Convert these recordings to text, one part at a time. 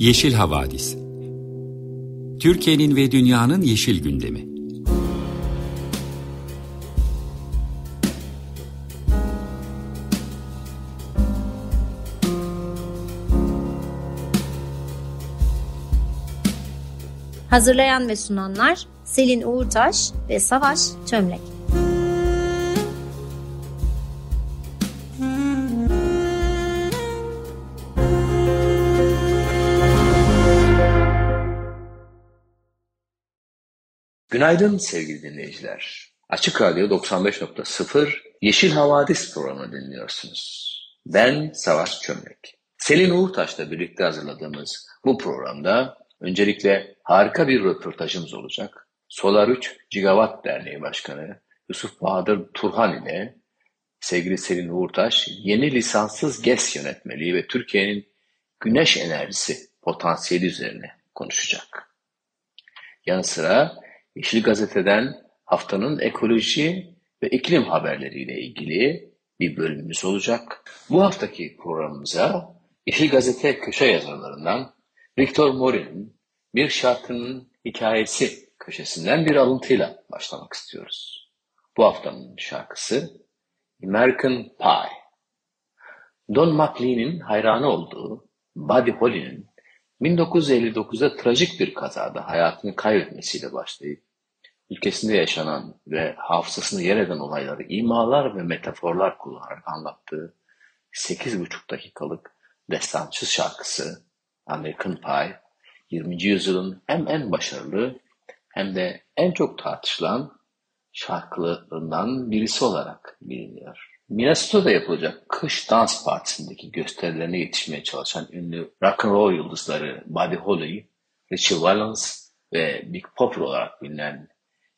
Yeşil Havadis Türkiye'nin ve dünyanın yeşil gündemi. Hazırlayan ve sunanlar Selin Uğurtaş ve Savaş Çömlek. Günaydın sevgili dinleyiciler. Açık Radyo 95.0 Yeşil Havadis programını dinliyorsunuz. Ben Savaş Çömlek. Selin Uğurtaş'la birlikte hazırladığımız bu programda öncelikle harika bir röportajımız olacak. Solar 3 Gigawatt Derneği Başkanı Yusuf Bahadır Turhan ile sevgili Selin Uğurtaş yeni lisanssız GES yönetmeliği ve Türkiye'nin güneş enerjisi potansiyeli üzerine konuşacak. Yanı sıra Yeşil Gazete'den haftanın ekoloji ve iklim haberleriyle ilgili bir bölümümüz olacak. Bu haftaki programımıza Yeşil Gazete köşe yazarlarından Victor Morin'in Bir Şarkının Hikayesi köşesinden bir alıntıyla başlamak istiyoruz. Bu haftanın şarkısı American Pie. Don McLean'in hayranı olduğu Buddy Holly'nin 1959'da trajik bir kazada hayatını kaybetmesiyle başlayıp ülkesinde yaşanan ve hafızasını yer eden olayları imalar ve metaforlar kullanarak anlattığı 8,5 dakikalık destansı şarkısı American Pie 20. yüzyılın hem en başarılı hem de en çok tartışılan şarkılarından birisi olarak biliniyor. Minnesota'da yapılacak Kış Dans Partisi'ndeki gösterilerine yetişmeye çalışan ünlü rock and roll yıldızları Buddy Holly, Richie Valens ve Big Popper olarak bilinen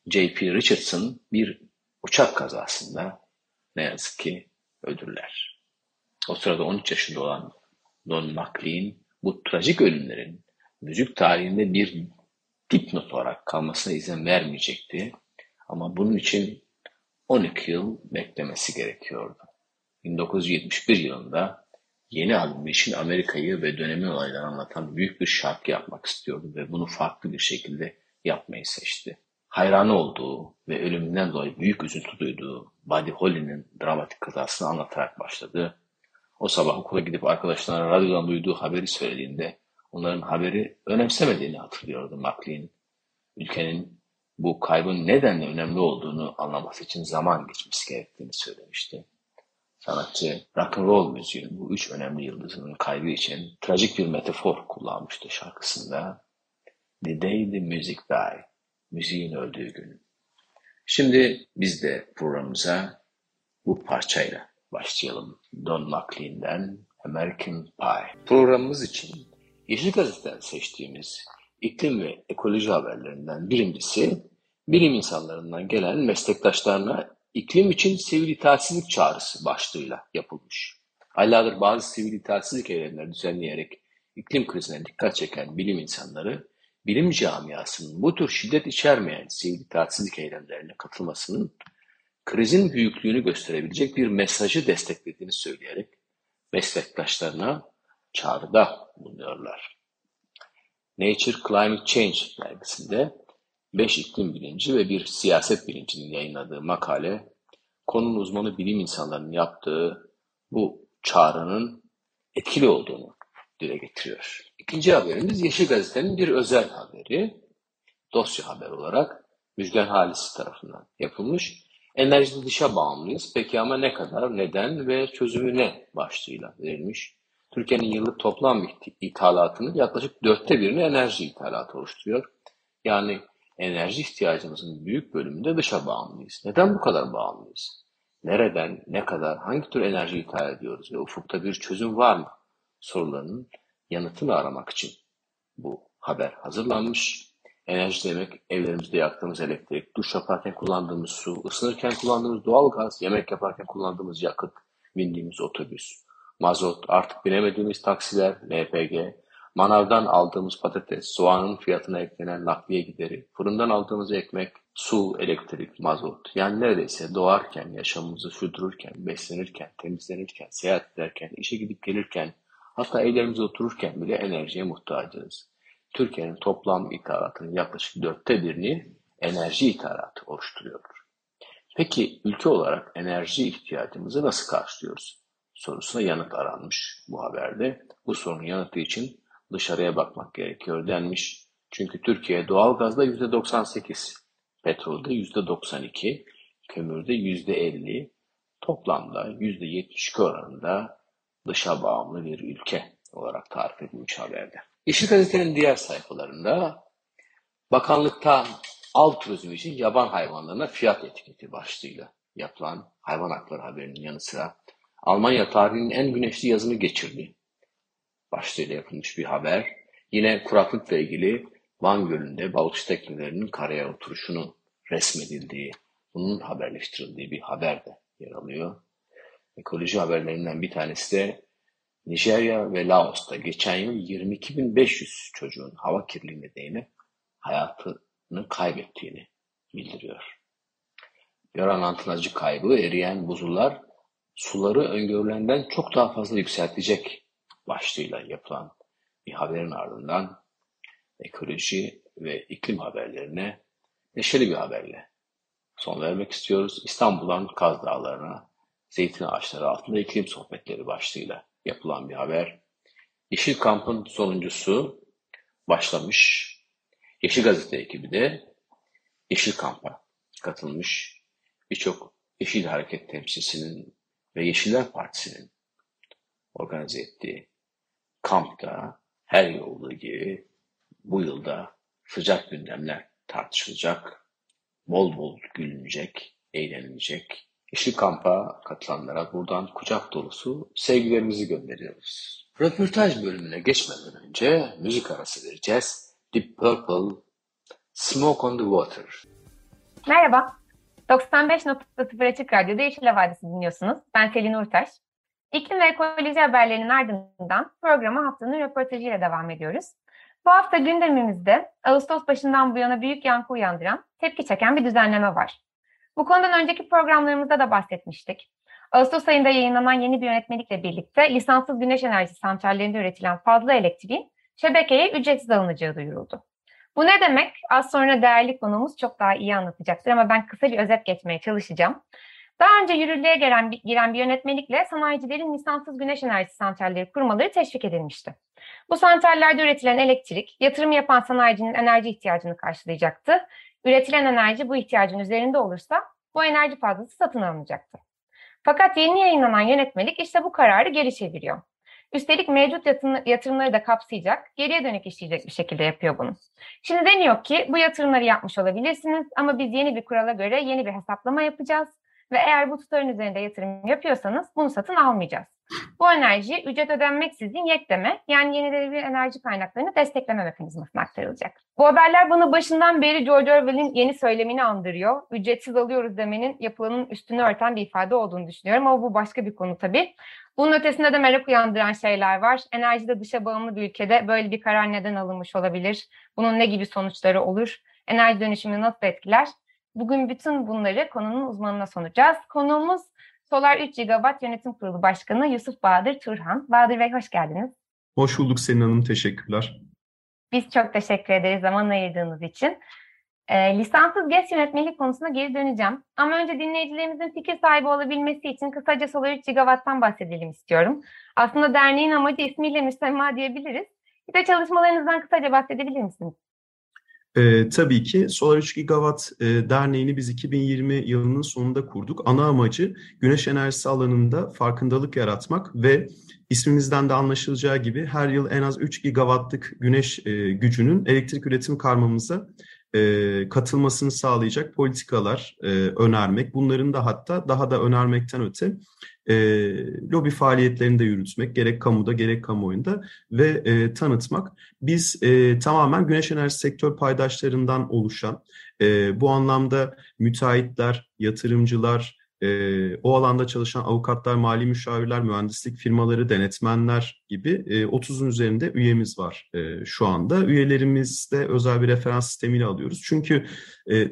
J.P. Richardson bir uçak kazasında ne yazık ki öldürürler. O sırada 13 yaşında olan Don McLean bu trajik ölümlerin müzik tarihinde bir dipnot olarak kalmasına izin vermeyecekti. Ama bunun için 12 yıl beklemesi gerekiyordu. 1971 yılında yeni albüm için Amerika'yı ve dönemin olaylarını anlatan büyük bir şarkı yapmak istiyordu ve bunu farklı bir şekilde yapmayı seçti. Hayranı olduğu ve ölümünden dolayı büyük üzüntü duyduğu Buddy Holly'nin dramatik kazasını anlatarak başladı. O sabah okula gidip arkadaşlarına radyodan duyduğu haberi söylediğinde onların haberi önemsemediğini hatırlıyordu McLean. Ülkenin bu kaybın nedenle önemli olduğunu anlaması için zaman geçmesi gerektiğini söylemişti. Sanatçı rock and roll müziğin bu üç önemli yıldızının kaybı için trajik bir metafor kullanmıştı şarkısında. The day the music die, müziğin öldüğü gün. Şimdi biz de programımıza bu parçayla başlayalım. Don McLean'den American Pie. Programımız için Yeşil Gazete'den seçtiğimiz iklim ve ekoloji haberlerinden birincisi bilim insanlarından gelen meslektaşlarına iklim için sivil itaatsizlik çağrısı başlığıyla yapılmış. Aylardır bazı sivil itaatsizlik eylemleri düzenleyerek iklim krizine dikkat çeken bilim insanları, bilim camiasının bu tür şiddet içermeyen sivil itaatsizlik eylemlerine katılmasının krizin büyüklüğünü gösterebilecek bir mesajı desteklediğini söyleyerek meslektaşlarına çağrıda bulunuyorlar. Nature Climate Change dergisinde 5 iklim bilinci ve bir siyaset bilincinin yayınladığı makale, konunun uzmanı bilim insanlarının yaptığı bu çağrının etkili olduğunu dile getiriyor. İkinci haberimiz Yeşil Gazete'nin bir özel haberi, dosya haber olarak Müjgan Halisi tarafından yapılmış. Enerjide dışa bağımlıyız. Peki ama ne kadar, neden ve çözümü ne başlığıyla verilmiş. Türkiye'nin yıllık toplam ithalatının yaklaşık dörtte birini enerji ithalatı oluşturuyor. Yani enerji ihtiyacımızın büyük bölümünde dışa bağımlıyız. Neden bu kadar bağımlıyız? Nereden, ne kadar, hangi tür enerji ithal ediyoruz ve ufukta bir çözüm var mı? Sorularının yanıtını aramak için bu haber hazırlanmış. Enerji demek evlerimizde yaktığımız elektrik, duş yaparken kullandığımız su, ısınırken kullandığımız doğal gaz, yemek yaparken kullandığımız yakıt, bindiğimiz otobüs, mazot, artık binemediğimiz taksiler, LPG, manavdan aldığımız patates, soğanın fiyatına eklenen nakliye gideri, fırından aldığımız ekmek, su, elektrik, mazot. Yani neredeyse doğarken, yaşamımızı sürdürürken, beslenirken, temizlenirken, seyahat ederken, işe gidip gelirken, Hatta evlerimizde otururken bile enerjiye muhtacız. Türkiye'nin toplam ithalatının yaklaşık dörtte birini enerji ithalatı oluşturuyor. Peki ülke olarak enerji ihtiyacımızı nasıl karşılıyoruz? Sorusuna yanıt aranmış bu haberde. Bu sorunun yanıtı için dışarıya bakmak gerekiyor denmiş. Çünkü Türkiye doğalgazda %98, petrolde %92, kömürde %50, toplamda %72 oranında dışa bağımlı bir ülke olarak tarif edilmiş haberde. Yeşil Gazete'nin diğer sayfalarında bakanlıktan av turizmi için yaban hayvanlarına fiyat etiketi başlığıyla yapılan hayvan hakları haberinin yanı sıra Almanya tarihinin en güneşli yazını geçirdi. Başlığıyla yapılmış bir haber. Yine kuraklıkla ilgili Van Gölü'nde balıkçı teknelerinin karaya oturuşunu resmedildiği, bunun haberleştirildiği bir haber de yer alıyor. Ekoloji haberlerinden bir tanesi de Nijerya ve Laos'ta geçen yıl 22.500 çocuğun hava kirliliği nedeniyle hayatını kaybettiğini bildiriyor. Yoran antinacı kaybı eriyen buzullar suları öngörülenden çok daha fazla yükseltecek başlığıyla yapılan bir haberin ardından ekoloji ve iklim haberlerine neşeli bir haberle son vermek istiyoruz. İstanbul'dan Kaz Dağları'na zeytin ağaçları altında iklim sohbetleri başlığıyla yapılan bir haber. Yeşil Kamp'ın sonuncusu başlamış. Yeşil Gazete ekibi de Yeşil Kamp'a katılmış. Birçok Yeşil Hareket temsilcisinin ve Yeşiller Partisi'nin organize ettiği kampta her yıl olduğu gibi bu yılda sıcak gündemler tartışılacak, bol bol gülünecek, eğlenilecek. Yeşil Kamp'a katılanlara buradan kucak dolusu sevgilerimizi gönderiyoruz. Röportaj bölümüne geçmeden önce müzik arası vereceğiz. Deep Purple, Smoke on the Water. Merhaba, 95.0 Açık Radyo'da Yeşil Havadisi dinliyorsunuz. Ben Selin Urtaş. İklim ve ekoloji haberlerinin ardından programa haftanın röportajıyla devam ediyoruz. Bu hafta gündemimizde Ağustos başından bu yana büyük yankı uyandıran, tepki çeken bir düzenleme var. Bu konudan önceki programlarımızda da bahsetmiştik. Ağustos ayında yayınlanan yeni bir yönetmelikle birlikte lisanssız güneş enerjisi santrallerinde üretilen fazla elektriğin şebekeye ücretsiz alınacağı duyuruldu. Bu ne demek? Az sonra değerli konuğumuz çok daha iyi anlatacaktır ama ben kısa bir özet geçmeye çalışacağım. Daha önce yürürlüğe gelen, giren bir yönetmelikle sanayicilerin lisanssız güneş enerjisi santralleri kurmaları teşvik edilmişti. Bu santrallerde üretilen elektrik, yatırım yapan sanayicinin enerji ihtiyacını karşılayacaktı. Üretilen enerji bu ihtiyacın üzerinde olursa bu enerji fazlası satın alınacaktı. Fakat yeni yayınlanan yönetmelik işte bu kararı geri çeviriyor. Üstelik mevcut yatırımları da kapsayacak, geriye dönük işleyecek bir şekilde yapıyor bunu. Şimdi deniyor ki bu yatırımları yapmış olabilirsiniz ama biz yeni bir kurala göre yeni bir hesaplama yapacağız ve eğer bu tutarın üzerinde yatırım yapıyorsanız bunu satın almayacağız. Bu enerji ücret ödenmeksizin yekleme yani yenilenebilir enerji kaynaklarını destekleme mekanizmasına aktarılacak. Bu haberler bana başından beri George Orwell'in yeni söylemini andırıyor. Ücretsiz alıyoruz demenin yapılanın üstünü örten bir ifade olduğunu düşünüyorum ama bu başka bir konu tabii. Bunun ötesinde de merak uyandıran şeyler var. Enerjide dışa bağımlı bir ülkede böyle bir karar neden alınmış olabilir? Bunun ne gibi sonuçları olur? Enerji dönüşümünü nasıl etkiler? Bugün bütün bunları konunun uzmanına soracağız. Konuğumuz Solar 3 GW Yönetim Kurulu Başkanı Yusuf Bahadır Turhan. Bahadır Bey hoş geldiniz. Hoş bulduk Selin Hanım, teşekkürler. Biz çok teşekkür ederiz zaman ayırdığınız için. E, lisanssız GES yönetmeliği konusuna geri döneceğim. Ama önce dinleyicilerimizin fikir sahibi olabilmesi için kısaca Solar 3 GW'tan bahsedelim istiyorum. Aslında derneğin amacı ismiyle müsemma diyebiliriz. Bir de çalışmalarınızdan kısaca bahsedebilir misiniz? E, tabii ki Solar 3 Gigawatt e, Derneği'ni biz 2020 yılının sonunda kurduk. Ana amacı güneş enerjisi alanında farkındalık yaratmak ve ismimizden de anlaşılacağı gibi her yıl en az 3 gigawattlık güneş e, gücünün elektrik üretim karmamıza e, katılmasını sağlayacak politikalar e, önermek. Bunların da hatta daha da önermekten öte e, lobi faaliyetlerini de yürütmek gerek kamuda gerek kamuoyunda ve e, tanıtmak. Biz e, tamamen güneş enerjisi sektör paydaşlarından oluşan e, bu anlamda müteahhitler, yatırımcılar, e, o alanda çalışan avukatlar, mali müşavirler, mühendislik firmaları, denetmenler gibi 30'un üzerinde üyemiz var şu anda. Üyelerimizde özel bir referans sistemiyle alıyoruz. Çünkü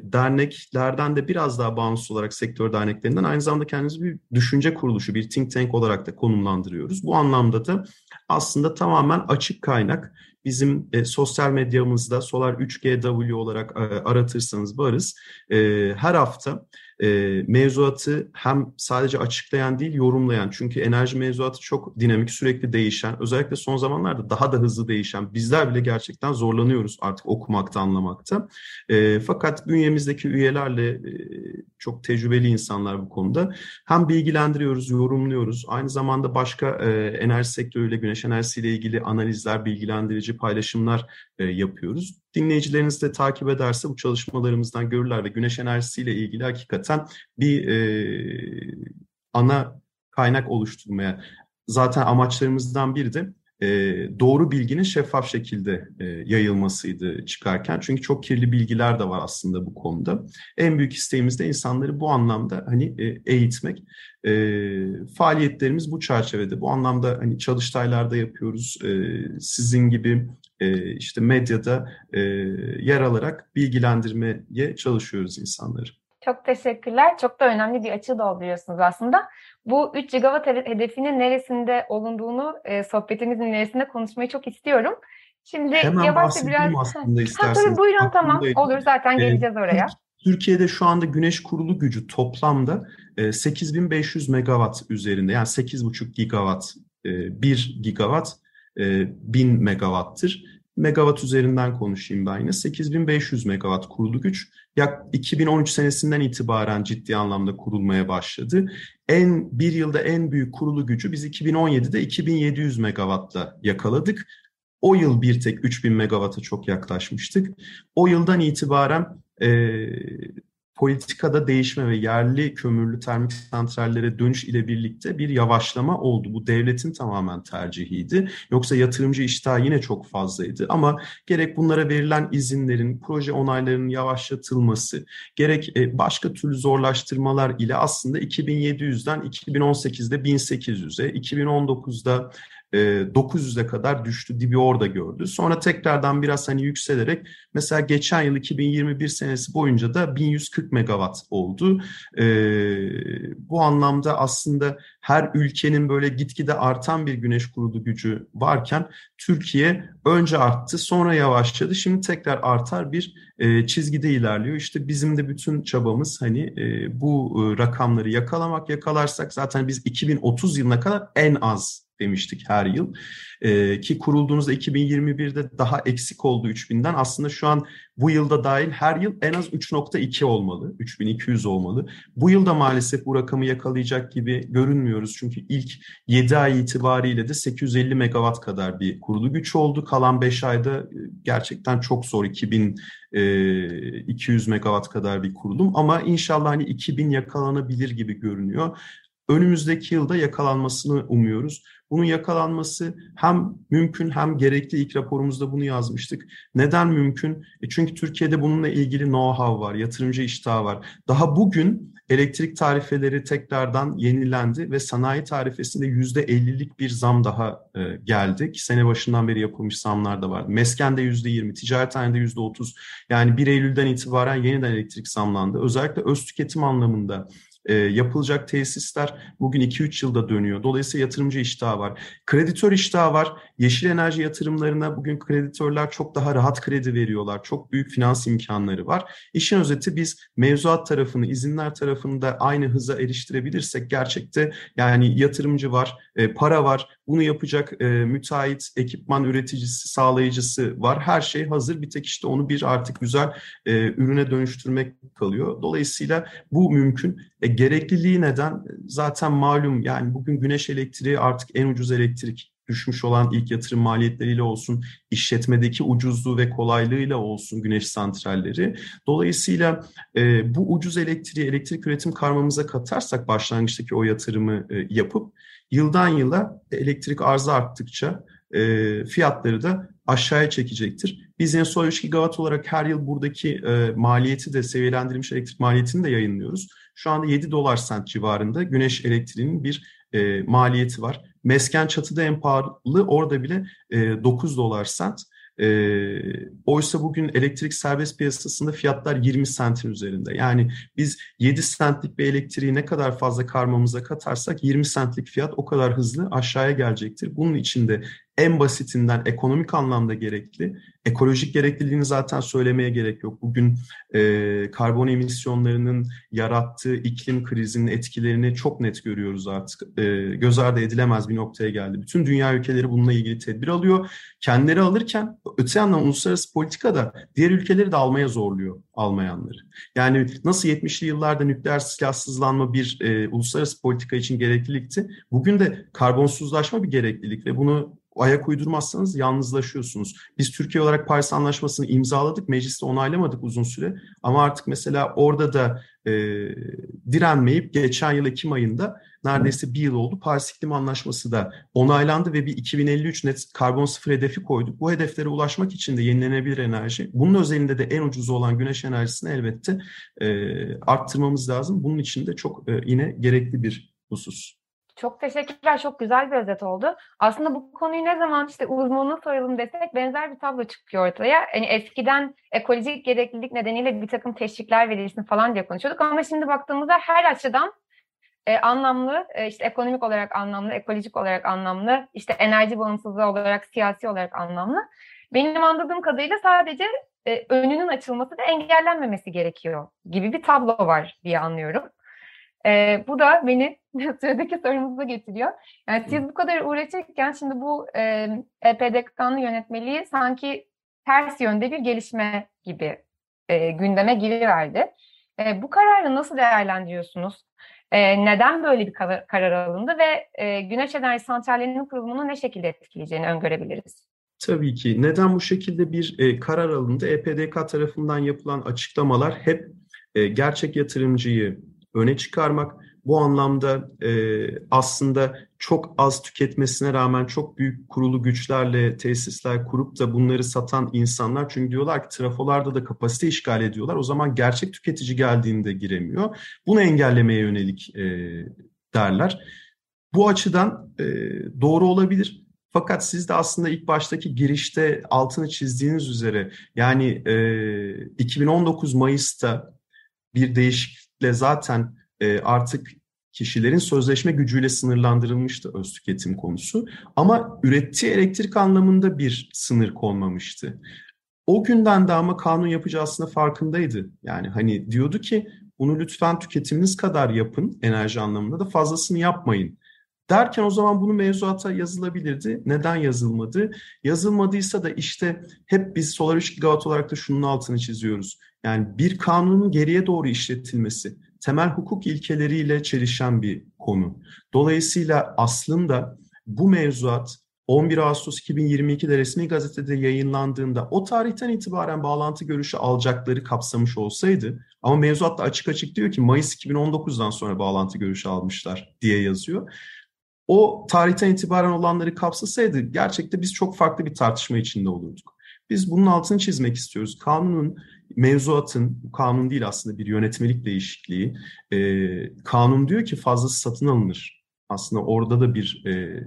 derneklerden de biraz daha bağımsız olarak sektör derneklerinden aynı zamanda kendimizi bir düşünce kuruluşu, bir think tank olarak da konumlandırıyoruz. Bu anlamda da aslında tamamen açık kaynak bizim e, sosyal medyamızda Solar 3GW olarak e, aratırsanız varız. E, her hafta e, mevzuatı hem sadece açıklayan değil yorumlayan. Çünkü enerji mevzuatı çok dinamik sürekli değişen özellikle son zamanlarda daha da hızlı değişen bizler bile gerçekten zorlanıyoruz artık okumakta anlamakta. E, fakat bünyemizdeki üyelerle e, çok tecrübeli insanlar bu konuda. Hem bilgilendiriyoruz yorumluyoruz. Aynı zamanda başka e, enerji sektörüyle güneş enerjisiyle ilgili analizler bilgilendirici paylaşımlar e, yapıyoruz dinleyicileriniz de takip ederse bu çalışmalarımızdan görürler ve güneş enerjisiyle ilgili hakikaten bir e, ana kaynak oluşturmaya zaten amaçlarımızdan biri de e, doğru bilginin şeffaf şekilde e, yayılmasıydı çıkarken. Çünkü çok kirli bilgiler de var aslında bu konuda. En büyük isteğimiz de insanları bu anlamda hani e, eğitmek. E, faaliyetlerimiz bu çerçevede. Bu anlamda hani çalıştaylarda yapıyoruz. E, sizin gibi e, işte medyada e, yer alarak bilgilendirmeye çalışıyoruz insanları. Çok teşekkürler. Çok da önemli bir açı dolduruyorsunuz aslında. Bu 3 gigawatt hedefinin neresinde olunduğunu e, sohbetimizin neresinde konuşmayı çok istiyorum. Şimdi Hemen yavaşça biraz... aslında isterseniz. Ha, tabii buyurun tamam olur zaten geleceğiz oraya. Türkiye'de şu anda güneş kurulu gücü toplamda 8500 megawatt üzerinde yani 8,5 gigawatt 1 gigawatt 1000 megawattır. Megawatt üzerinden konuşayım ben yine. 8500 megawatt kurulu güç. Yak 2013 senesinden itibaren ciddi anlamda kurulmaya başladı. En bir yılda en büyük kurulu gücü biz 2017'de 2700 megawattla yakaladık. O yıl bir tek 3000 megawatt'a çok yaklaşmıştık. O yıldan itibaren e, politikada değişme ve yerli kömürlü termik santrallere dönüş ile birlikte bir yavaşlama oldu. Bu devletin tamamen tercihiydi. Yoksa yatırımcı iştahı yine çok fazlaydı. Ama gerek bunlara verilen izinlerin, proje onaylarının yavaşlatılması, gerek e, başka türlü zorlaştırmalar ile aslında 2700'den 2018'de 1800'e, 2019'da 900'e kadar düştü. Dibi orada gördü. Sonra tekrardan biraz hani yükselerek mesela geçen yıl 2021 senesi boyunca da 1140 megawatt oldu. bu anlamda aslında her ülkenin böyle gitgide artan bir güneş kurulu gücü varken Türkiye önce arttı sonra yavaşladı. Şimdi tekrar artar bir çizgide ilerliyor. İşte bizim de bütün çabamız hani bu rakamları yakalamak. Yakalarsak zaten biz 2030 yılına kadar en az demiştik her yıl. E, ki kurulduğunuzda 2021'de daha eksik oldu 3000'den. Aslında şu an bu yılda dahil her yıl en az 3.2 olmalı. 3200 olmalı. Bu yılda maalesef bu rakamı yakalayacak gibi görünmüyoruz. Çünkü ilk 7 ay itibariyle de 850 megawatt kadar bir kurulu güç oldu. Kalan 5 ayda e, gerçekten çok zor 2200 e, megawatt kadar bir kurulum. Ama inşallah hani 2000 yakalanabilir gibi görünüyor önümüzdeki yılda yakalanmasını umuyoruz. Bunun yakalanması hem mümkün hem gerekli ilk raporumuzda bunu yazmıştık. Neden mümkün? E çünkü Türkiye'de bununla ilgili know-how var, yatırımcı iştahı var. Daha bugün elektrik tarifeleri tekrardan yenilendi ve sanayi tarifesinde yüzde 50'lik bir zam daha e, geldi. Ki sene başından beri yapılmış zamlar da vardı. Mesken'de yüzde 20, ticarethanede yüzde 30. Yani 1 Eylül'den itibaren yeniden elektrik zamlandı. Özellikle öz tüketim anlamında e, yapılacak tesisler bugün 2-3 yılda dönüyor. Dolayısıyla yatırımcı iştahı var. Kreditör iştahı var. Yeşil enerji yatırımlarına bugün kreditörler çok daha rahat kredi veriyorlar. Çok büyük finans imkanları var. İşin özeti biz mevzuat tarafını, izinler tarafını da aynı hıza eriştirebilirsek gerçekte yani yatırımcı var, e, para var, bunu yapacak e, müteahhit, ekipman üreticisi, sağlayıcısı var. Her şey hazır. Bir tek işte onu bir artık güzel e, ürüne dönüştürmek kalıyor. Dolayısıyla bu mümkün. E, gerekliliği neden? Zaten malum yani bugün güneş elektriği artık en ucuz elektrik düşmüş olan ilk yatırım maliyetleriyle olsun, işletmedeki ucuzluğu ve kolaylığıyla olsun güneş santralleri. Dolayısıyla e, bu ucuz elektriği elektrik üretim karmamıza katarsak başlangıçtaki o yatırımı e, yapıp yıldan yıla elektrik arzı arttıkça e, fiyatları da aşağıya çekecektir. Biz yine Soy 3 gigawatt olarak her yıl buradaki e, maliyeti de seviyelendirilmiş elektrik maliyetini de yayınlıyoruz. Şu anda 7 dolar sent civarında güneş elektriğinin bir e, maliyeti var. Mesken çatıda en pahalı orada bile e, 9 dolar sent. E, oysa bugün elektrik serbest piyasasında fiyatlar 20 sentin üzerinde. Yani biz 7 sentlik bir elektriği ne kadar fazla karmamıza katarsak 20 sentlik fiyat o kadar hızlı aşağıya gelecektir. Bunun için de en basitinden ekonomik anlamda gerekli. Ekolojik gerekliliğini zaten söylemeye gerek yok. Bugün e, karbon emisyonlarının yarattığı iklim krizinin etkilerini çok net görüyoruz artık. E, göz ardı edilemez bir noktaya geldi. Bütün dünya ülkeleri bununla ilgili tedbir alıyor. Kendileri alırken öte yandan uluslararası politikada diğer ülkeleri de almaya zorluyor almayanları. Yani nasıl 70'li yıllarda nükleer silahsızlanma bir e, uluslararası politika için gereklilikti. Bugün de karbonsuzlaşma bir gereklilik ve bunu ayak uydurmazsanız yalnızlaşıyorsunuz. Biz Türkiye olarak Paris Anlaşması'nı imzaladık, mecliste onaylamadık uzun süre. Ama artık mesela orada da e, direnmeyip geçen yıl Ekim ayında neredeyse bir yıl oldu. Paris İklim Anlaşması da onaylandı ve bir 2053 net karbon sıfır hedefi koyduk. Bu hedeflere ulaşmak için de yenilenebilir enerji, bunun özelinde de en ucuz olan güneş enerjisini elbette e, arttırmamız lazım. Bunun için de çok e, yine gerekli bir husus. Çok teşekkürler. Çok güzel bir özet oldu. Aslında bu konuyu ne zaman işte uzmanına soralım desek benzer bir tablo çıkıyor ortaya. Yani eskiden ekolojik gereklilik nedeniyle bir takım teşvikler verilsin falan diye konuşuyorduk. Ama şimdi baktığımızda her açıdan e, anlamlı, e, işte ekonomik olarak anlamlı, ekolojik olarak anlamlı, işte enerji bağımsızlığı olarak, siyasi olarak anlamlı. Benim anladığım kadarıyla sadece e, önünün açılması ve engellenmemesi gerekiyor gibi bir tablo var diye anlıyorum. E, bu da beni sıradaki sorumuza getiriyor. Yani siz bu kadar uğraşırken şimdi bu e, EPDK'nın yönetmeliği sanki ters yönde bir gelişme gibi e, gündeme giriverdi. E, bu kararı nasıl değerlendiriyorsunuz? E, neden böyle bir karar, karar alındı ve e, güneş enerji santrallerinin kurulumunu ne şekilde etkileyeceğini öngörebiliriz? Tabii ki. Neden bu şekilde bir e, karar alındı? EPDK tarafından yapılan açıklamalar hep e, gerçek yatırımcıyı öne çıkarmak. Bu anlamda e, aslında çok az tüketmesine rağmen çok büyük kurulu güçlerle tesisler kurup da bunları satan insanlar çünkü diyorlar ki trafolarda da kapasite işgal ediyorlar. O zaman gerçek tüketici geldiğinde giremiyor. Bunu engellemeye yönelik e, derler. Bu açıdan e, doğru olabilir. Fakat siz de aslında ilk baştaki girişte altını çizdiğiniz üzere yani e, 2019 Mayıs'ta bir değişiklikle zaten e, artık kişilerin sözleşme gücüyle sınırlandırılmıştı öz tüketim konusu. Ama ürettiği elektrik anlamında bir sınır konmamıştı. O günden de ama kanun yapacağı aslında farkındaydı. Yani hani diyordu ki bunu lütfen tüketiminiz kadar yapın enerji anlamında da fazlasını yapmayın. Derken o zaman bunu mevzuata yazılabilirdi. Neden yazılmadı? Yazılmadıysa da işte hep biz Solar 3 Gigawatt olarak da şunun altını çiziyoruz. Yani bir kanunun geriye doğru işletilmesi, temel hukuk ilkeleriyle çelişen bir konu. Dolayısıyla aslında bu mevzuat 11 Ağustos 2022'de resmi gazetede yayınlandığında o tarihten itibaren bağlantı görüşü alacakları kapsamış olsaydı ama mevzuatta açık açık diyor ki Mayıs 2019'dan sonra bağlantı görüşü almışlar diye yazıyor. O tarihten itibaren olanları kapsasaydı gerçekte biz çok farklı bir tartışma içinde olurduk. Biz bunun altını çizmek istiyoruz. Kanunun mevzuatın, bu kanun değil aslında bir yönetmelik değişikliği. E, kanun diyor ki fazlası satın alınır. Aslında orada da bir e,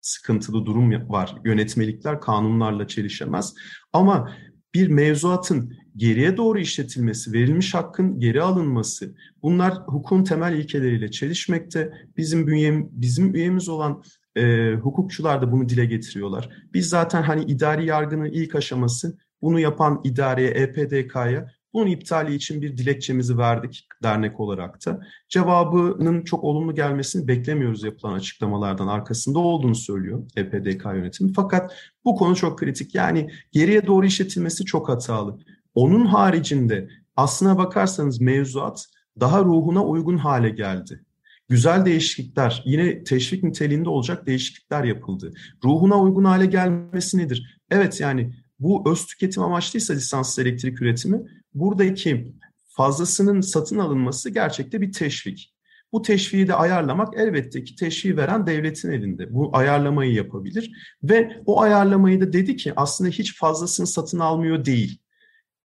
sıkıntılı durum var. Yönetmelikler kanunlarla çelişemez. Ama bir mevzuatın geriye doğru işletilmesi, verilmiş hakkın geri alınması, bunlar hukukun temel ilkeleriyle çelişmekte. Bizim bünyem, bizim üyemiz olan e, hukukçular da bunu dile getiriyorlar. Biz zaten hani idari yargının ilk aşaması bunu yapan idareye, EPDK'ya bunun iptali için bir dilekçemizi verdik dernek olarak da. Cevabının çok olumlu gelmesini beklemiyoruz yapılan açıklamalardan arkasında olduğunu söylüyor EPDK yönetimi. Fakat bu konu çok kritik. Yani geriye doğru işletilmesi çok hatalı. Onun haricinde aslına bakarsanız mevzuat daha ruhuna uygun hale geldi. Güzel değişiklikler, yine teşvik niteliğinde olacak değişiklikler yapıldı. Ruhuna uygun hale gelmesi nedir? Evet yani bu öz tüketim amaçlıysa lisanslı elektrik üretimi buradaki fazlasının satın alınması gerçekte bir teşvik. Bu teşviği de ayarlamak elbette ki teşviği veren devletin elinde. Bu ayarlamayı yapabilir ve o ayarlamayı da dedi ki aslında hiç fazlasını satın almıyor değil.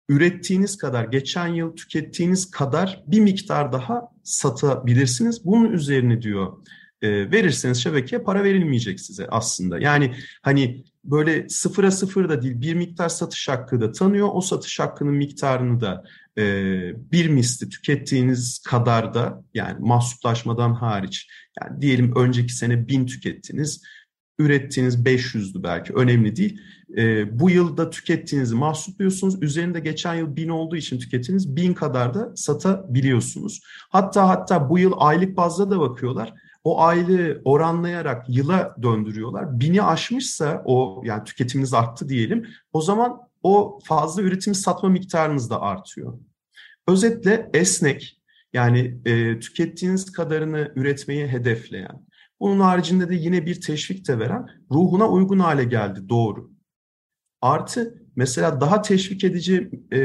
Ürettiğiniz kadar, geçen yıl tükettiğiniz kadar bir miktar daha satabilirsiniz. Bunun üzerine diyor e, verirseniz şebekeye para verilmeyecek size aslında. Yani hani böyle sıfıra sıfır da değil bir miktar satış hakkı da tanıyor. O satış hakkının miktarını da e, bir misli tükettiğiniz kadar da yani mahsuplaşmadan hariç yani diyelim önceki sene bin tükettiniz ürettiğiniz 500'dü belki önemli değil. E, bu yılda tükettiğinizi mahsupluyorsunuz. Üzerinde geçen yıl 1000 olduğu için tüketiniz 1000 kadar da satabiliyorsunuz. Hatta hatta bu yıl aylık bazda da bakıyorlar. O aylığı oranlayarak yıla döndürüyorlar. Bini aşmışsa o yani tüketiminiz arttı diyelim. O zaman o fazla üretim satma miktarınız da artıyor. Özetle esnek yani e, tükettiğiniz kadarını üretmeyi hedefleyen, bunun haricinde de yine bir teşvik de veren ruhuna uygun hale geldi doğru. Artı mesela daha teşvik edici e,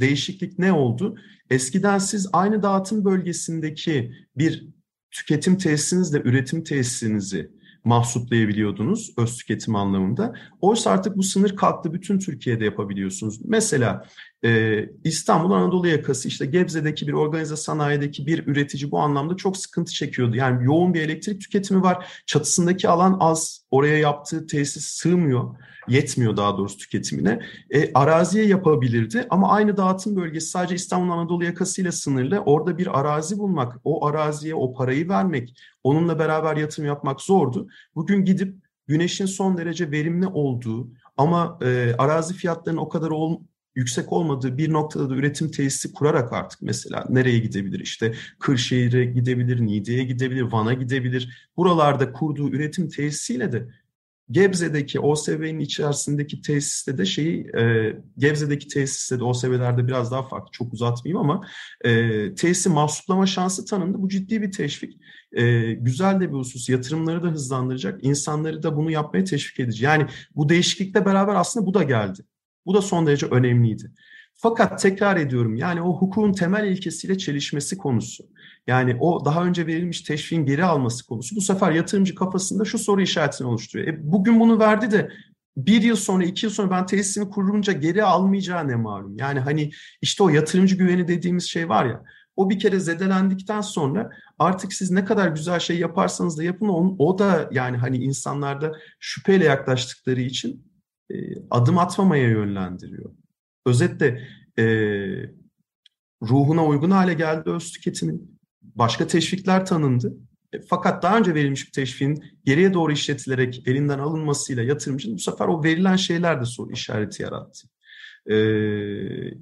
değişiklik ne oldu? Eskiden siz aynı dağıtım bölgesindeki bir tüketim tesisinizle üretim tesisinizi mahsuplayabiliyordunuz öz tüketim anlamında. Oysa artık bu sınır kalktı bütün Türkiye'de yapabiliyorsunuz. Mesela e, İstanbul Anadolu yakası işte Gebze'deki bir organize sanayideki bir üretici bu anlamda çok sıkıntı çekiyordu. Yani yoğun bir elektrik tüketimi var. Çatısındaki alan az. Oraya yaptığı tesis sığmıyor. Yetmiyor daha doğrusu tüketimine. E, araziye yapabilirdi ama aynı dağıtım bölgesi sadece İstanbul Anadolu yakasıyla sınırlı. Orada bir arazi bulmak, o araziye o parayı vermek, onunla beraber yatırım yapmak zordu. Bugün gidip güneşin son derece verimli olduğu ama e, arazi fiyatlarının o kadar ol, yüksek olmadığı bir noktada da üretim tesisi kurarak artık mesela nereye gidebilir? İşte Kırşehir'e gidebilir, Niğde'ye gidebilir, Van'a gidebilir. Buralarda kurduğu üretim tesisiyle de Gebze'deki OSB'nin içerisindeki tesiste de şeyi e, Gebze'deki tesiste de OSB'lerde biraz daha farklı çok uzatmayayım ama e, tesisi mahsuplama şansı tanındı. Bu ciddi bir teşvik. E, güzel de bir husus. Yatırımları da hızlandıracak. insanları da bunu yapmaya teşvik edici. Yani bu değişiklikle beraber aslında bu da geldi. Bu da son derece önemliydi. Fakat tekrar ediyorum yani o hukukun temel ilkesiyle çelişmesi konusu. Yani o daha önce verilmiş teşviğin geri alması konusu bu sefer yatırımcı kafasında şu soru işaretini oluşturuyor. E, bugün bunu verdi de bir yıl sonra, iki yıl sonra ben tesisimi kurunca geri almayacağı ne malum. Yani hani işte o yatırımcı güveni dediğimiz şey var ya, o bir kere zedelendikten sonra artık siz ne kadar güzel şey yaparsanız da yapın o, o da yani hani insanlarda şüpheyle yaklaştıkları için e, adım atmamaya yönlendiriyor. Özetle e, ruhuna uygun hale geldi öz tüketimin. Başka teşvikler tanındı. E, fakat daha önce verilmiş bir teşviğin geriye doğru işletilerek elinden alınmasıyla yatırımcının bu sefer o verilen şeyler de soru işareti yarattı. E,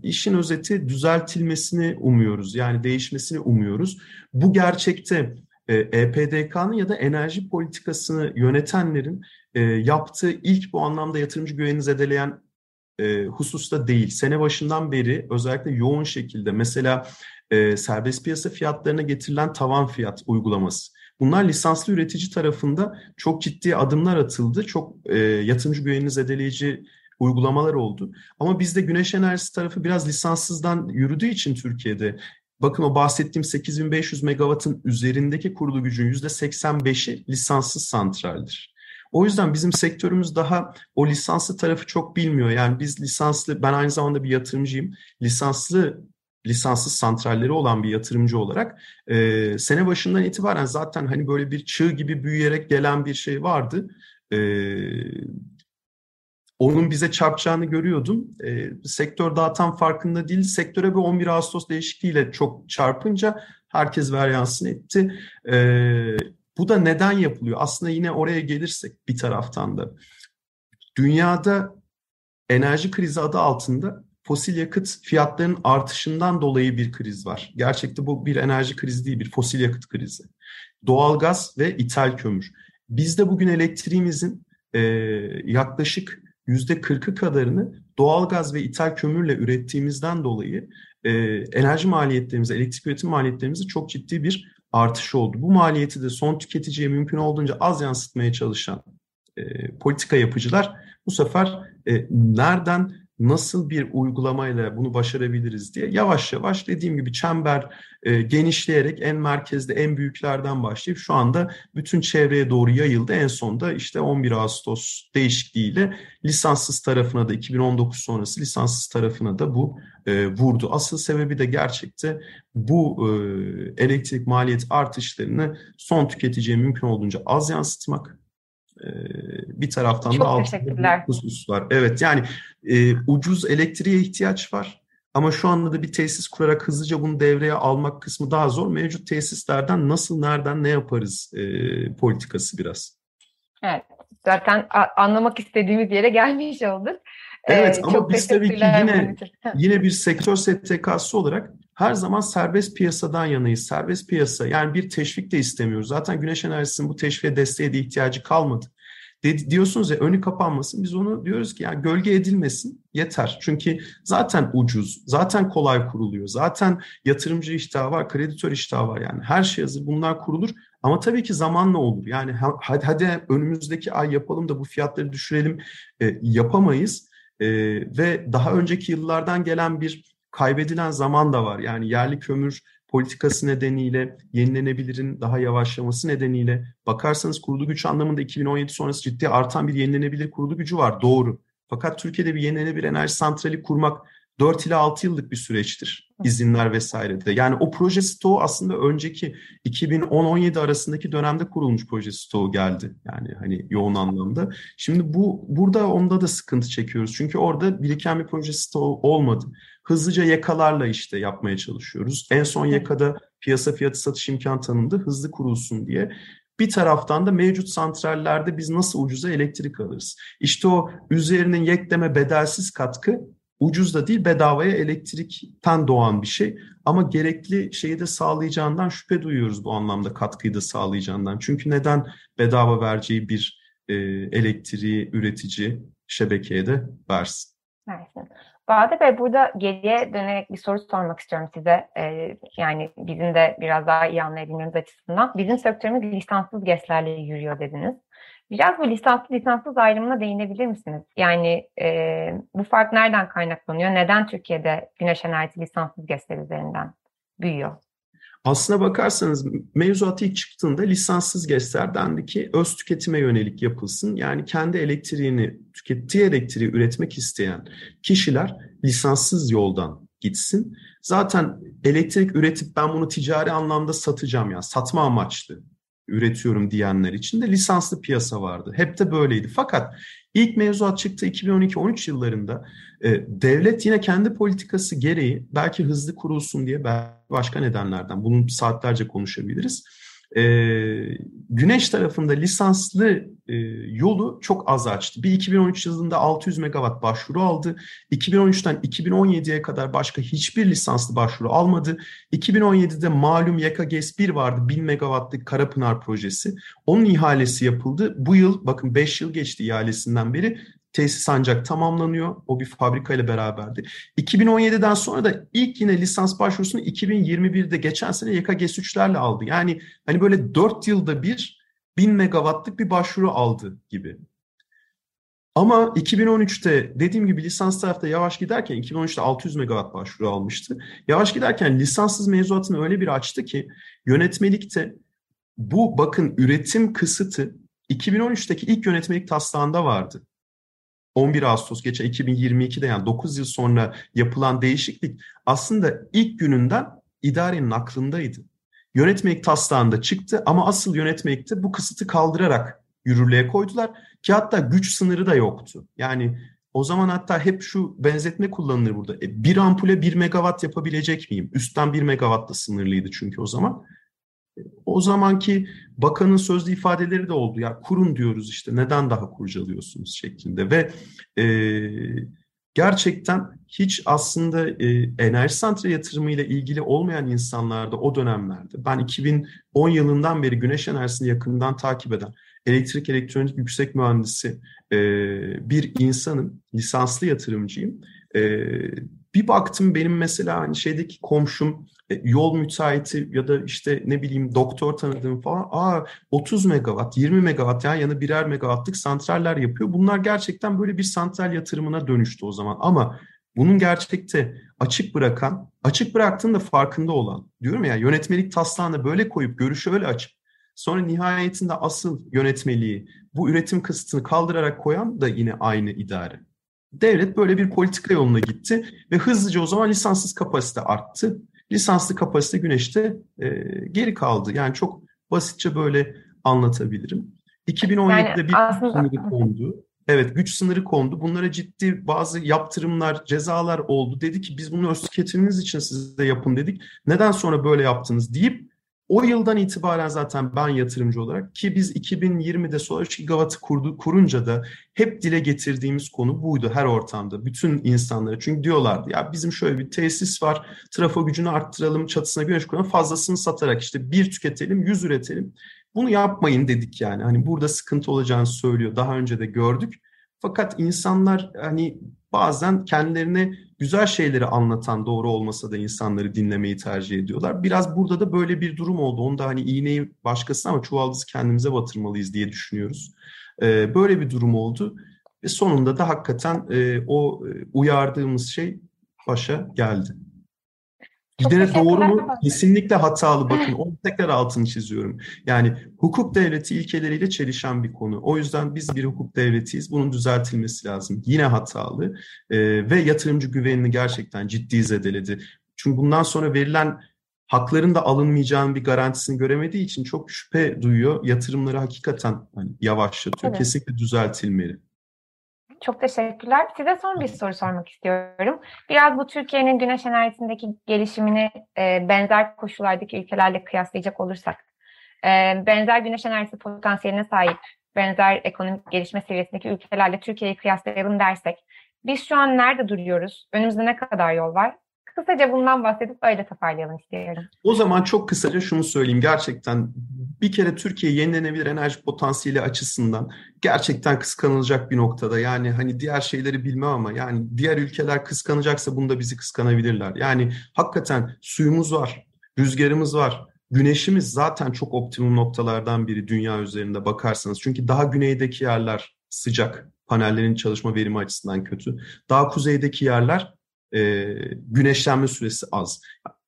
işin özeti düzeltilmesini umuyoruz. Yani değişmesini umuyoruz. Bu gerçekte e, EPDK'nın ya da enerji politikasını yönetenlerin e, yaptığı ilk bu anlamda yatırımcı güvenini zedeleyen e, hususta değil. Sene başından beri özellikle yoğun şekilde mesela e, serbest piyasa fiyatlarına getirilen tavan fiyat uygulaması. Bunlar lisanslı üretici tarafında çok ciddi adımlar atıldı. Çok e, yatırımcı güvenini zedeleyici uygulamalar oldu. Ama bizde güneş enerjisi tarafı biraz lisanssızdan yürüdüğü için Türkiye'de Bakın o bahsettiğim 8500 megawattın üzerindeki kurulu gücün %85'i lisanssız santraldir. O yüzden bizim sektörümüz daha o lisanslı tarafı çok bilmiyor. Yani biz lisanslı, ben aynı zamanda bir yatırımcıyım. Lisanslı lisanssız santralleri olan bir yatırımcı olarak e, sene başından itibaren zaten hani böyle bir çığ gibi büyüyerek gelen bir şey vardı. E, onun bize çarpacağını görüyordum. E, sektör daha tam farkında değil. Sektöre bir 11 Ağustos değişikliğiyle çok çarpınca herkes varyansın etti. E, bu da neden yapılıyor? Aslında yine oraya gelirsek bir taraftan da. Dünyada enerji krizi adı altında fosil yakıt fiyatlarının artışından dolayı bir kriz var. Gerçekte bu bir enerji krizi değil, bir fosil yakıt krizi. Doğalgaz ve ithal kömür. Bizde bugün elektriğimizin e, yaklaşık yüzde kırkı kadarını doğalgaz ve ithal kömürle ürettiğimizden dolayı e, enerji maliyetlerimizi, elektrik üretim maliyetlerimizi çok ciddi bir artış oldu. Bu maliyeti de son tüketiciye mümkün olduğunca az yansıtmaya çalışan e, politika yapıcılar bu sefer e, nereden nasıl bir uygulamayla bunu başarabiliriz diye yavaş yavaş dediğim gibi çember e, genişleyerek en merkezde en büyüklerden başlayıp şu anda bütün çevreye doğru yayıldı. En sonda işte 11 Ağustos değişikliğiyle lisanssız tarafına da 2019 sonrası lisanssız tarafına da bu e, vurdu. Asıl sebebi de gerçekte bu e, elektrik maliyet artışlarını son tüketiciye mümkün olduğunca az yansıtmak bir taraftan Çok da altında husus var. Evet yani e, ucuz elektriğe ihtiyaç var. Ama şu anda da bir tesis kurarak hızlıca bunu devreye almak kısmı daha zor. Mevcut tesislerden nasıl, nereden, ne yaparız e, politikası biraz. Evet, zaten anlamak istediğimiz yere gelmiş olduk. Ee, evet ee, ama biz tabii ki yine, yine bir sektör STK'sı olarak her zaman serbest piyasadan yanayız. Serbest piyasa yani bir teşvik de istemiyoruz. Zaten güneş enerjisinin bu teşviğe desteğe de ihtiyacı kalmadı. De, diyorsunuz ya önü kapanmasın. Biz onu diyoruz ki yani gölge edilmesin yeter. Çünkü zaten ucuz, zaten kolay kuruluyor. Zaten yatırımcı iştahı var, kreditör iştahı var yani. Her şey hazır bunlar kurulur. Ama tabii ki zamanla olur. Yani hadi, hadi önümüzdeki ay yapalım da bu fiyatları düşürelim e, yapamayız. E, ve daha önceki yıllardan gelen bir kaybedilen zaman da var. Yani yerli kömür politikası nedeniyle yenilenebilirin daha yavaşlaması nedeniyle bakarsanız kurulu güç anlamında 2017 sonrası ciddi artan bir yenilenebilir kurulu gücü var. Doğru. Fakat Türkiye'de bir yenilenebilir enerji santrali kurmak 4 ila 6 yıllık bir süreçtir izinler vesaire de. Yani o proje stoğu aslında önceki 2010-17 arasındaki dönemde kurulmuş proje stoğu geldi. Yani hani yoğun anlamda. Şimdi bu burada onda da sıkıntı çekiyoruz. Çünkü orada biriken bir proje stoğu olmadı. Hızlıca yakalarla işte yapmaya çalışıyoruz. En son yakada piyasa fiyatı satış imkan tanındı hızlı kurulsun diye. Bir taraftan da mevcut santrallerde biz nasıl ucuza elektrik alırız? İşte o üzerinin yekleme bedelsiz katkı ucuz da değil bedavaya elektrikten doğan bir şey. Ama gerekli şeyi de sağlayacağından şüphe duyuyoruz bu anlamda katkıyı da sağlayacağından. Çünkü neden bedava vereceği bir e, elektriği üretici şebekeye de versin? Versin. Bade Bey burada geriye dönerek bir soru sormak istiyorum size. Ee, yani bizim de biraz daha iyi anlayabilmemiz açısından. Bizim sektörümüz lisanssız GES'lerle yürüyor dediniz. Biraz bu lisanslı lisanssız ayrımına değinebilir misiniz? Yani e, bu fark nereden kaynaklanıyor? Neden Türkiye'de güneş enerjisi lisanssız GES'ler üzerinden büyüyor? Aslına bakarsanız mevzuat ilk çıktığında lisanssız GES'ler dendi ki öz tüketime yönelik yapılsın. Yani kendi elektriğini, tükettiği elektriği üretmek isteyen kişiler lisanssız yoldan gitsin. Zaten elektrik üretip ben bunu ticari anlamda satacağım yani satma amaçlı üretiyorum diyenler için de lisanslı piyasa vardı. Hep de böyleydi. Fakat ilk mevzuat çıktı 2012-13 yıllarında. E, devlet yine kendi politikası gereği belki hızlı kurulsun diye başka nedenlerden bunun saatlerce konuşabiliriz e, güneş tarafında lisanslı e, yolu çok az açtı. Bir 2013 yılında 600 megawatt başvuru aldı. 2013'ten 2017'ye kadar başka hiçbir lisanslı başvuru almadı. 2017'de malum YKGS 1 vardı 1000 megawattlık Karapınar projesi. Onun ihalesi yapıldı. Bu yıl bakın 5 yıl geçti ihalesinden beri tesis ancak tamamlanıyor. O bir fabrika ile beraberdi. 2017'den sonra da ilk yine lisans başvurusunu 2021'de geçen sene YKGS 3'lerle aldı. Yani hani böyle 4 yılda bir 1000 megawattlık bir başvuru aldı gibi. Ama 2013'te dediğim gibi lisans tarafta yavaş giderken 2013'te 600 megawatt başvuru almıştı. Yavaş giderken lisanssız mevzuatını öyle bir açtı ki yönetmelikte bu bakın üretim kısıtı 2013'teki ilk yönetmelik taslağında vardı. 11 Ağustos geçen 2022'de yani 9 yıl sonra yapılan değişiklik aslında ilk gününden idarenin aklındaydı. Yönetmelik taslağında çıktı ama asıl yönetmelikte bu kısıtı kaldırarak yürürlüğe koydular ki hatta güç sınırı da yoktu. Yani o zaman hatta hep şu benzetme kullanılır burada. E, bir ampule bir megawatt yapabilecek miyim? Üstten bir megawatt da sınırlıydı çünkü o zaman. O zamanki bakanın sözlü ifadeleri de oldu. Ya kurun diyoruz işte neden daha kurcalıyorsunuz şeklinde ve e, gerçekten hiç aslında e, enerji santrali yatırımıyla ilgili olmayan insanlarda o dönemlerde ben 2010 yılından beri güneş enerjisini yakından takip eden elektrik elektronik yüksek mühendisi e, bir insanın lisanslı yatırımcıyım. E, bir baktım benim mesela hani şeydeki komşum e, yol müteahhiti ya da işte ne bileyim doktor tanıdığım falan aa 30 megawatt 20 megawatt yani yana birer megawattlık santraller yapıyor. Bunlar gerçekten böyle bir santral yatırımına dönüştü o zaman ama bunun gerçekte açık bırakan, açık bıraktığında farkında olan diyorum ya yönetmelik taslağını böyle koyup görüşü öyle açıp sonra nihayetinde asıl yönetmeliği bu üretim kısıtını kaldırarak koyan da yine aynı idare. Devlet böyle bir politika yoluna gitti ve hızlıca o zaman lisanssız kapasite arttı. Lisanslı kapasite güneşte e, geri kaldı. Yani çok basitçe böyle anlatabilirim. 2017'de yani bir aslında... sınırı kondu. Evet güç sınırı kondu. Bunlara ciddi bazı yaptırımlar, cezalar oldu. Dedi ki biz bunu öz tüketiminiz için size yapın dedik. Neden sonra böyle yaptınız deyip o yıldan itibaren zaten ben yatırımcı olarak ki biz 2020'de Solar 3 Gigawatt'ı kurdu, kurunca da hep dile getirdiğimiz konu buydu her ortamda. Bütün insanlara çünkü diyorlardı ya bizim şöyle bir tesis var trafo gücünü arttıralım çatısına güneş koyalım fazlasını satarak işte bir tüketelim yüz üretelim. Bunu yapmayın dedik yani. Hani burada sıkıntı olacağını söylüyor. Daha önce de gördük. Fakat insanlar hani bazen kendilerine güzel şeyleri anlatan doğru olmasa da insanları dinlemeyi tercih ediyorlar. Biraz burada da böyle bir durum oldu. Onda hani iğneyi başkasına ama çuvaldızı kendimize batırmalıyız diye düşünüyoruz. Ee, böyle bir durum oldu. Ve sonunda da hakikaten e, o e, uyardığımız şey başa geldi. Gidene doğru mu? Kesinlikle hatalı. Bakın onu tekrar altını çiziyorum. Yani hukuk devleti ilkeleriyle çelişen bir konu. O yüzden biz bir hukuk devletiyiz. Bunun düzeltilmesi lazım. Yine hatalı ee, ve yatırımcı güvenini gerçekten ciddi zedeledi. Çünkü bundan sonra verilen hakların da alınmayacağının bir garantisini göremediği için çok şüphe duyuyor. Yatırımları hakikaten hani yavaşlatıyor. Evet. Kesinlikle düzeltilmeli. Çok teşekkürler. Size son bir soru sormak istiyorum. Biraz bu Türkiye'nin güneş enerjisindeki gelişimini e, benzer koşullardaki ülkelerle kıyaslayacak olursak, e, benzer güneş enerjisi potansiyeline sahip, benzer ekonomik gelişme seviyesindeki ülkelerle Türkiye'yi kıyaslayalım dersek, biz şu an nerede duruyoruz? Önümüzde ne kadar yol var? Kısaca bundan bahsedip öyle toparlayalım istiyorum. O zaman çok kısaca şunu söyleyeyim. Gerçekten bir kere Türkiye yenilenebilir enerji potansiyeli açısından gerçekten kıskanılacak bir noktada. Yani hani diğer şeyleri bilmem ama yani diğer ülkeler kıskanacaksa bunda bizi kıskanabilirler. Yani hakikaten suyumuz var, rüzgarımız var, güneşimiz zaten çok optimum noktalardan biri dünya üzerinde bakarsanız. Çünkü daha güneydeki yerler sıcak, panellerin çalışma verimi açısından kötü. Daha kuzeydeki yerler e, güneşlenme süresi az.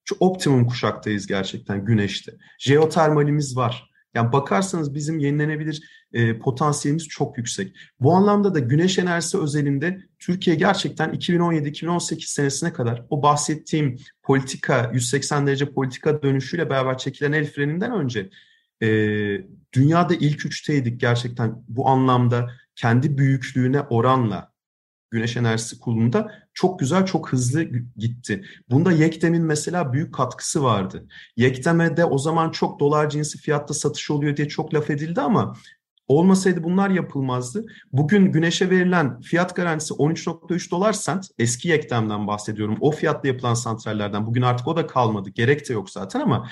Şu optimum kuşaktayız gerçekten güneşte. Jeotermalimiz var. Yani bakarsanız bizim yenilenebilir e, potansiyelimiz çok yüksek. Bu anlamda da güneş enerjisi özelinde Türkiye gerçekten 2017-2018 senesine kadar o bahsettiğim politika 180 derece politika dönüşüyle beraber çekilen el freninden önce e, dünyada ilk üçteydik gerçekten bu anlamda kendi büyüklüğüne oranla güneş enerjisi kullanımında çok güzel, çok hızlı gitti. Bunda Yektem'in mesela büyük katkısı vardı. Yektem'e de o zaman çok dolar cinsi fiyatta satış oluyor diye çok laf edildi ama olmasaydı bunlar yapılmazdı. Bugün güneşe verilen fiyat garantisi 13.3 dolar sent. Eski Yektem'den bahsediyorum. O fiyatla yapılan santrallerden. Bugün artık o da kalmadı. Gerek de yok zaten ama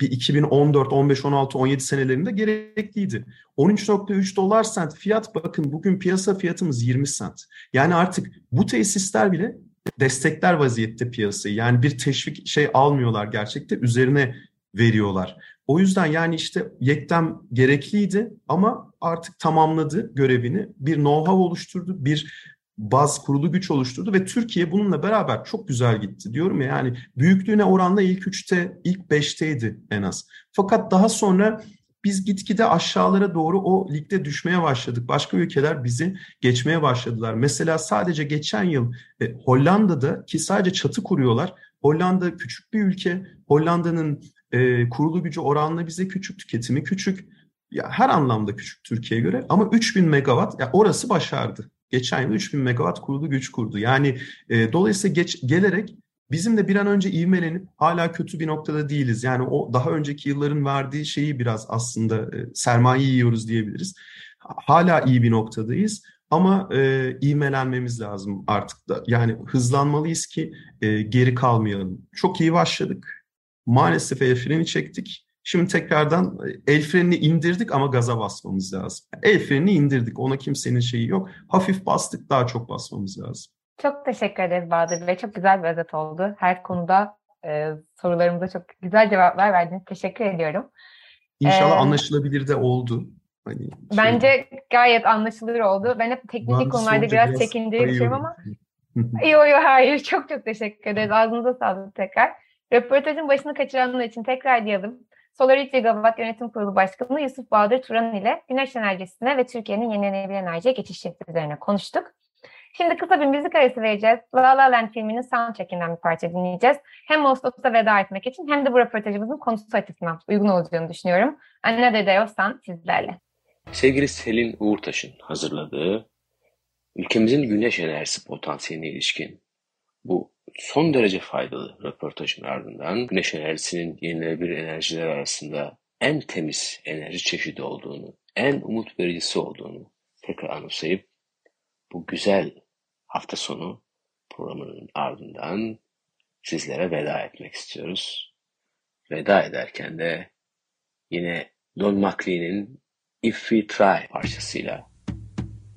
bir 2014, 15, 16, 17 senelerinde gerekliydi. 13.3 dolar sent fiyat bakın bugün piyasa fiyatımız 20 sent. Yani artık bu tesisler bile destekler vaziyette piyasayı. Yani bir teşvik şey almıyorlar gerçekte üzerine veriyorlar. O yüzden yani işte yektem gerekliydi ama artık tamamladı görevini. Bir know-how oluşturdu, bir baz kurulu güç oluşturdu ve Türkiye bununla beraber çok güzel gitti. Diyorum ya yani büyüklüğüne oranla ilk üçte, ilk beşteydi en az. Fakat daha sonra biz gitgide aşağılara doğru o ligde düşmeye başladık. Başka ülkeler bizi geçmeye başladılar. Mesela sadece geçen yıl e, Hollanda'da ki sadece çatı kuruyorlar. Hollanda küçük bir ülke. Hollanda'nın e, kurulu gücü oranla bize küçük, tüketimi küçük. Ya her anlamda küçük Türkiye'ye göre ama 3000 megawatt ya orası başardı geçen yıl 3000 megawatt kurulu güç kurdu. Yani e, dolayısıyla geç, gelerek bizim de bir an önce ivmelenip hala kötü bir noktada değiliz. Yani o daha önceki yılların verdiği şeyi biraz aslında e, sermaye yiyoruz diyebiliriz. Hala iyi bir noktadayız. Ama e, ivmelenmemiz lazım artık da. Yani hızlanmalıyız ki e, geri kalmayalım. Çok iyi başladık. Maalesef el freni çektik. Şimdi tekrardan e, el frenini indirdik ama gaza basmamız lazım. El frenini indirdik. Ona kimsenin şeyi yok. Hafif bastık daha çok basmamız lazım. Çok teşekkür ederiz Bahadır Bey. Çok güzel bir özet oldu. Her konuda e, sorularımıza çok güzel cevaplar verdiniz. Teşekkür ediyorum. İnşallah Ee, anlaşılabilir de oldu. Hani şey, Bence gayet anlaşılır oldu. Ben hep teknik konularda biraz biraz kayıyorum. ama Yok yok hayır. Çok çok teşekkür ederiz. Ağzınıza sağlık tekrar. Röportajın başını kaçıranlar için tekrar diyelim. Solar 3 Gigawatt Yönetim Kurulu Başkanı Yusuf Bahadır Turan ile güneş enerjisine ve Türkiye'nin yenilenebilir enerjiye geçiş şekli üzerine konuştuk. Şimdi kısa bir müzik arası vereceğiz. La La Land filminin soundtrackinden bir parça dinleyeceğiz. Hem Ağustos'ta veda etmek için hem de bu röportajımızın konusu açısından uygun olacağını düşünüyorum. Another Day of Sun sizlerle. Sevgili Selin Uğurtaş'ın hazırladığı ülkemizin güneş enerjisi potansiyeline ilişkin bu son derece faydalı röportajın ardından güneş enerjisinin yenilenebilir enerjiler arasında en temiz enerji çeşidi olduğunu, en umut vericisi olduğunu tekrar anımsayıp bu güzel hafta sonu programının ardından sizlere veda etmek istiyoruz. Veda ederken de yine Don McLean'in If We Try parçasıyla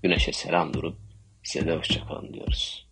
Güneşe selam durup size de hoşçakalın diyoruz.